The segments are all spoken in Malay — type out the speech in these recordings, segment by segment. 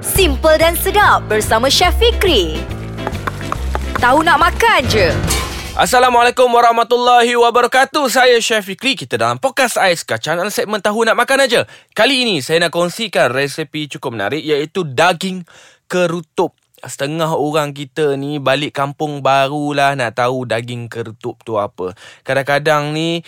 Simple dan sedap bersama Chef Fikri. Tahu nak makan je. Assalamualaikum warahmatullahi wabarakatuh. Saya Chef Fikri. Kita dalam podcast Ais Kacang dalam segmen Tahu Nak Makan Aja. Kali ini saya nak kongsikan resepi cukup menarik iaitu daging kerutup. Setengah orang kita ni balik kampung barulah nak tahu daging kerutup tu apa. Kadang-kadang ni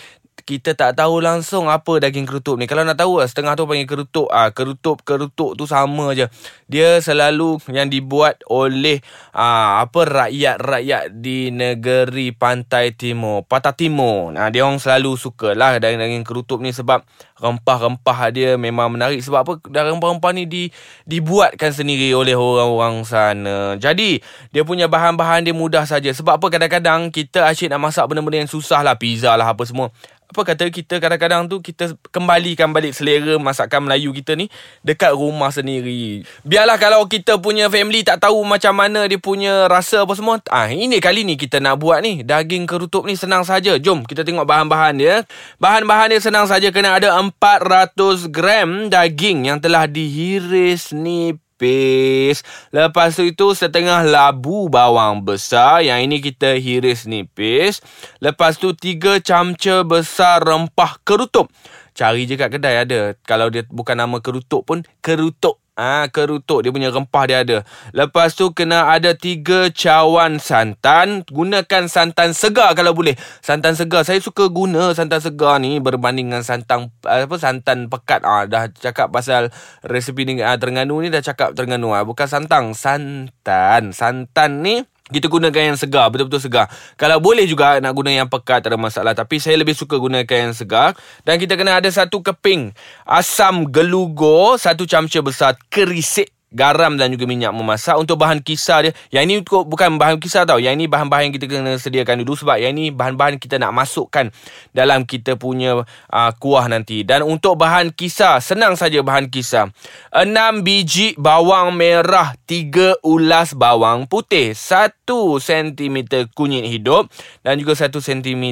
kita tak tahu langsung apa daging kerutup ni. Kalau nak tahu lah, setengah tu panggil kerutup. Ah, kerutup, kerutup tu sama je. Dia selalu yang dibuat oleh ah, apa rakyat-rakyat di negeri pantai timur. Patah timur. Nah, dia orang selalu suka lah daging-daging kerutup ni sebab rempah-rempah dia memang menarik. Sebab apa rempah-rempah ni di, dibuatkan sendiri oleh orang-orang sana. Jadi, dia punya bahan-bahan dia mudah saja. Sebab apa kadang-kadang kita asyik nak masak benda-benda yang susah lah. Pizza lah apa semua apa kata kita kadang-kadang tu kita kembalikan balik selera masakan Melayu kita ni dekat rumah sendiri. Biarlah kalau kita punya family tak tahu macam mana dia punya rasa apa semua. Ah ini kali ni kita nak buat ni daging kerutup ni senang saja. Jom kita tengok bahan-bahan dia. Bahan-bahan dia senang saja kena ada 400 gram daging yang telah dihiris ni nipis. Lepas tu itu setengah labu bawang besar. Yang ini kita hiris nipis. Lepas tu tiga camca besar rempah kerutup. Cari je kat kedai ada. Kalau dia bukan nama kerutup pun, kerutup. Ah ha, kerutuk dia punya rempah dia ada. Lepas tu kena ada tiga cawan santan. Gunakan santan segar kalau boleh. Santan segar saya suka guna santan segar ni berbanding dengan santan apa santan pekat. Ah ha, dah cakap pasal resepi ni ah, Terengganu ni dah cakap Terengganu ah ha, bukan santang, santan. Santan ni kita gunakan yang segar Betul-betul segar. Kalau boleh juga Nak guna yang pekat Tak ada masalah. Tapi saya lebih suka Gunakan yang segar. Dan kita kena ada Satu keping Asam gelugo Satu camca besar Kerisik garam dan juga minyak memasak untuk bahan kisar dia. Yang ini bukan bahan kisar tau. Yang ini bahan-bahan yang kita kena sediakan dulu sebab yang ini bahan-bahan kita nak masukkan dalam kita punya uh, kuah nanti. Dan untuk bahan kisar, senang saja bahan kisar. 6 biji bawang merah, 3 ulas bawang putih, 1 cm kunyit hidup dan juga 1 cm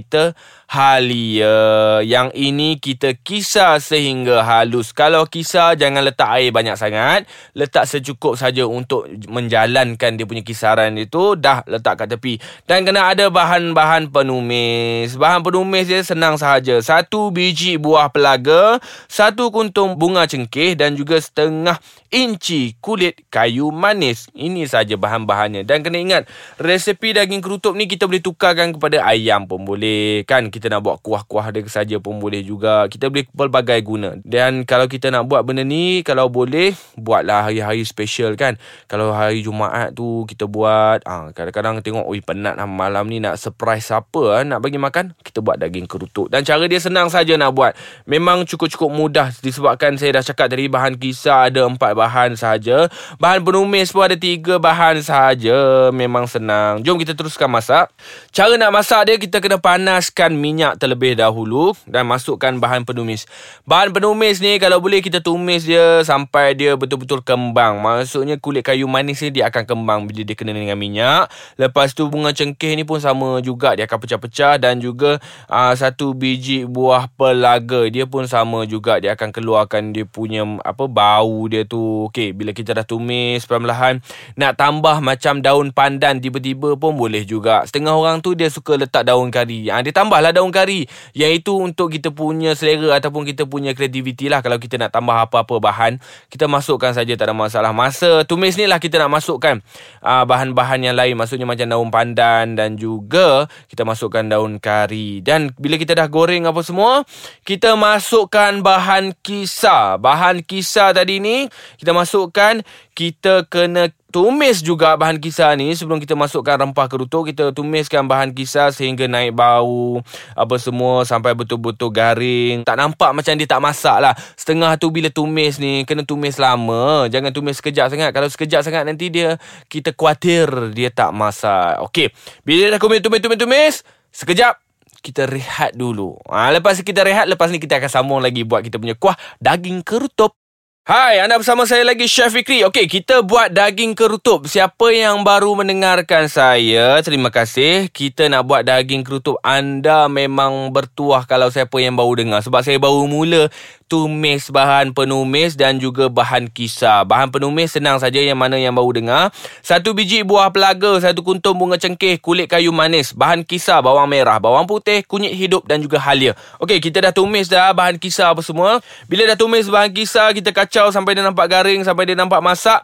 halia. Yang ini kita kisar sehingga halus. Kalau kisar jangan letak air banyak sangat. Letak secukup saja untuk menjalankan dia punya kisaran itu. Dah letak kat tepi. Dan kena ada bahan-bahan penumis. Bahan penumis dia senang sahaja. Satu biji buah pelaga. Satu kuntung bunga cengkeh. Dan juga setengah inci kulit kayu manis. Ini saja bahan-bahannya. Dan kena ingat, resepi daging kerutup ni kita boleh tukarkan kepada ayam pun boleh. Kan kita nak buat kuah-kuah dia saja pun boleh juga. Kita boleh pelbagai guna. Dan kalau kita nak buat benda ni, kalau boleh, buatlah hari-hari special kan. Kalau hari Jumaat tu kita buat, ah kadang-kadang tengok, oi penat lah malam ni nak surprise siapa ah, nak bagi makan, kita buat daging kerutuk. Dan cara dia senang saja nak buat. Memang cukup-cukup mudah disebabkan saya dah cakap tadi bahan kisar ada empat bahan saja. Bahan penumis pun ada tiga bahan saja. Memang senang. Jom kita teruskan masak. Cara nak masak dia, kita kena panaskan minyak minyak terlebih dahulu dan masukkan bahan penumis. Bahan penumis ni kalau boleh kita tumis dia sampai dia betul-betul kembang. Maksudnya kulit kayu manis ni dia akan kembang bila dia kena dengan minyak. Lepas tu bunga cengkeh ni pun sama juga dia akan pecah-pecah dan juga aa, ah, satu biji buah pelaga dia pun sama juga dia akan keluarkan dia punya apa bau dia tu. Okey, bila kita dah tumis perlahan nak tambah macam daun pandan tiba-tiba pun boleh juga. Setengah orang tu dia suka letak daun kari. Ha, dia tambahlah daun kari. Yang itu untuk kita punya selera ataupun kita punya kreativiti lah. Kalau kita nak tambah apa-apa bahan kita masukkan saja tak ada masalah. Masa tumis ni lah kita nak masukkan uh, bahan-bahan yang lain. Maksudnya macam daun pandan dan juga kita masukkan daun kari. Dan bila kita dah goreng apa semua kita masukkan bahan kisar. Bahan kisar tadi ni kita masukkan kita kena tumis juga bahan kisar ni sebelum kita masukkan rempah kerutuk kita tumiskan bahan kisar sehingga naik bau apa semua sampai betul-betul garing. Tak nampak macam dia tak masak lah. Setengah tu bila tumis ni kena tumis lama. Jangan tumis sekejap sangat. Kalau sekejap sangat nanti dia kita khawatir dia tak masak. Okey, bila dah tumis tumis tumis tumis sekejap kita rehat dulu. Ha, lepas kita rehat lepas ni kita akan sambung lagi buat kita punya kuah daging kerutup Hai, anda bersama saya lagi Chef Fikri. Okey, kita buat daging kerutup. Siapa yang baru mendengarkan saya, terima kasih. Kita nak buat daging kerutup. Anda memang bertuah kalau siapa yang baru dengar. Sebab saya baru mula tumis bahan penumis dan juga bahan kisar. Bahan penumis senang saja yang mana yang baru dengar. Satu biji buah pelaga, satu kuntum bunga cengkeh, kulit kayu manis, bahan kisar, bawang merah, bawang putih, kunyit hidup dan juga halia. Okey, kita dah tumis dah bahan kisar apa semua. Bila dah tumis bahan kisar, kita kacau sampai dia nampak garing, sampai dia nampak masak.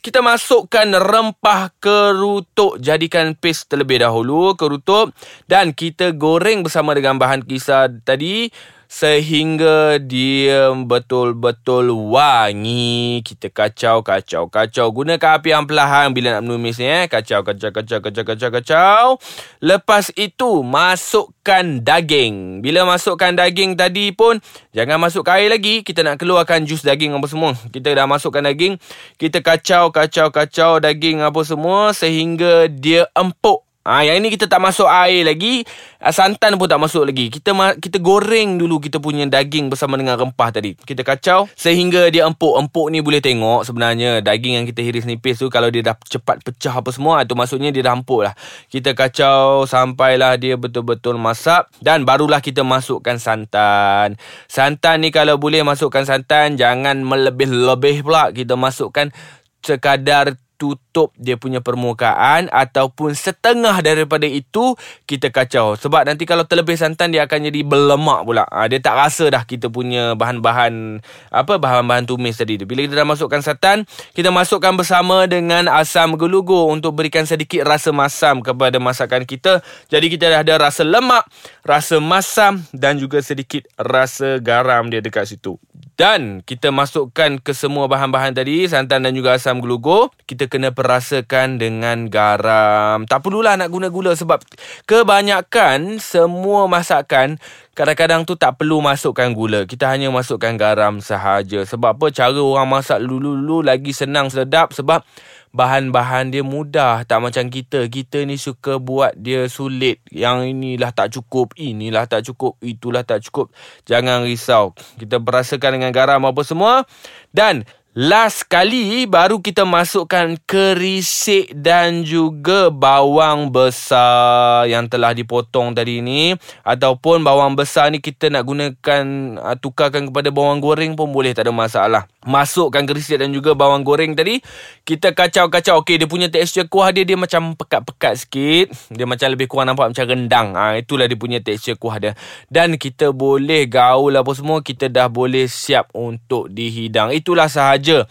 Kita masukkan rempah kerutuk. Jadikan paste terlebih dahulu kerutuk. Dan kita goreng bersama dengan bahan kisar tadi sehingga dia betul-betul wangi. Kita kacau, kacau, kacau. Gunakan api yang perlahan bila nak menumis ni. Eh. Kacau, kacau, kacau, kacau, kacau, kacau. Lepas itu, masukkan daging. Bila masukkan daging tadi pun, jangan masukkan air lagi. Kita nak keluarkan jus daging apa semua. Kita dah masukkan daging. Kita kacau, kacau, kacau daging apa semua sehingga dia empuk. Ah, yang ini kita tak masuk air lagi, ah, santan pun tak masuk lagi. Kita ma- kita goreng dulu kita punya daging bersama dengan rempah tadi. Kita kacau sehingga dia empuk. Empuk ni boleh tengok sebenarnya daging yang kita hiris nipis tu kalau dia dah cepat pecah apa semua, tu maksudnya dia dah empuk lah. Kita kacau sampailah dia betul-betul masak dan barulah kita masukkan santan. Santan ni kalau boleh masukkan santan, jangan melebih-lebih pula. Kita masukkan sekadar tutup dia punya permukaan ataupun setengah daripada itu kita kacau. Sebab nanti kalau terlebih santan dia akan jadi berlemak pula. Ha, dia tak rasa dah kita punya bahan-bahan apa bahan-bahan tumis tadi tu. Bila kita dah masukkan santan kita masukkan bersama dengan asam gelugur untuk berikan sedikit rasa masam kepada masakan kita. Jadi kita dah ada rasa lemak rasa masam dan juga sedikit rasa garam dia dekat situ. Dan kita masukkan ke semua bahan-bahan tadi santan dan juga asam gelugur kita kena perasakan dengan garam. Tak perlulah nak guna gula sebab kebanyakan semua masakan kadang-kadang tu tak perlu masukkan gula. Kita hanya masukkan garam sahaja. Sebab apa? Cara orang masak dulu-dulu lagi senang sedap. Sebab bahan-bahan dia mudah. Tak macam kita. Kita ni suka buat dia sulit. Yang inilah tak cukup. Inilah tak cukup. Itulah tak cukup. Jangan risau. Kita perasakan dengan garam apa semua. Dan Last kali baru kita masukkan kerisik dan juga bawang besar yang telah dipotong tadi ni ataupun bawang besar ni kita nak gunakan uh, tukarkan kepada bawang goreng pun boleh tak ada masalah. Masukkan kerisik dan juga bawang goreng tadi kita kacau-kacau. Okey dia punya tekstur kuah dia dia macam pekat-pekat sikit. Dia macam lebih kurang nampak macam rendang. Ha, itulah dia punya tekstur kuah dia. Dan kita boleh gaul apa semua kita dah boleh siap untuk dihidang. Itulah sahaja sahaja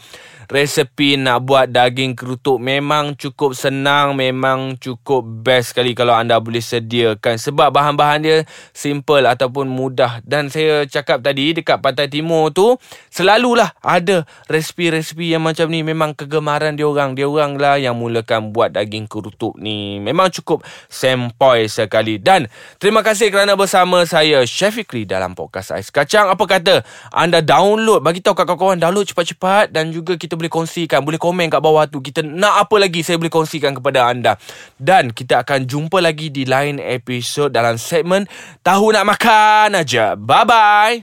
resepi nak buat daging kerutuk memang cukup senang memang cukup best sekali kalau anda boleh sediakan. Sebab bahan-bahan dia simple ataupun mudah. Dan saya cakap tadi dekat Pantai Timur tu selalulah ada resepi-resepi yang macam ni. Memang kegemaran dia orang. Dia orang lah yang mulakan buat daging kerutuk ni. Memang cukup sempoi sekali. Dan terima kasih kerana bersama saya Chef Fikri dalam podcast Ais Kacang. Apa kata? Anda download bagi tahu kat kawan-kawan download cepat-cepat. Dan juga kita boleh kongsikan Boleh komen kat bawah tu Kita nak apa lagi Saya boleh kongsikan kepada anda. Dan kita akan jumpa lagi Di lain episod Dalam segmen Tahu nak makan aja. Bye bye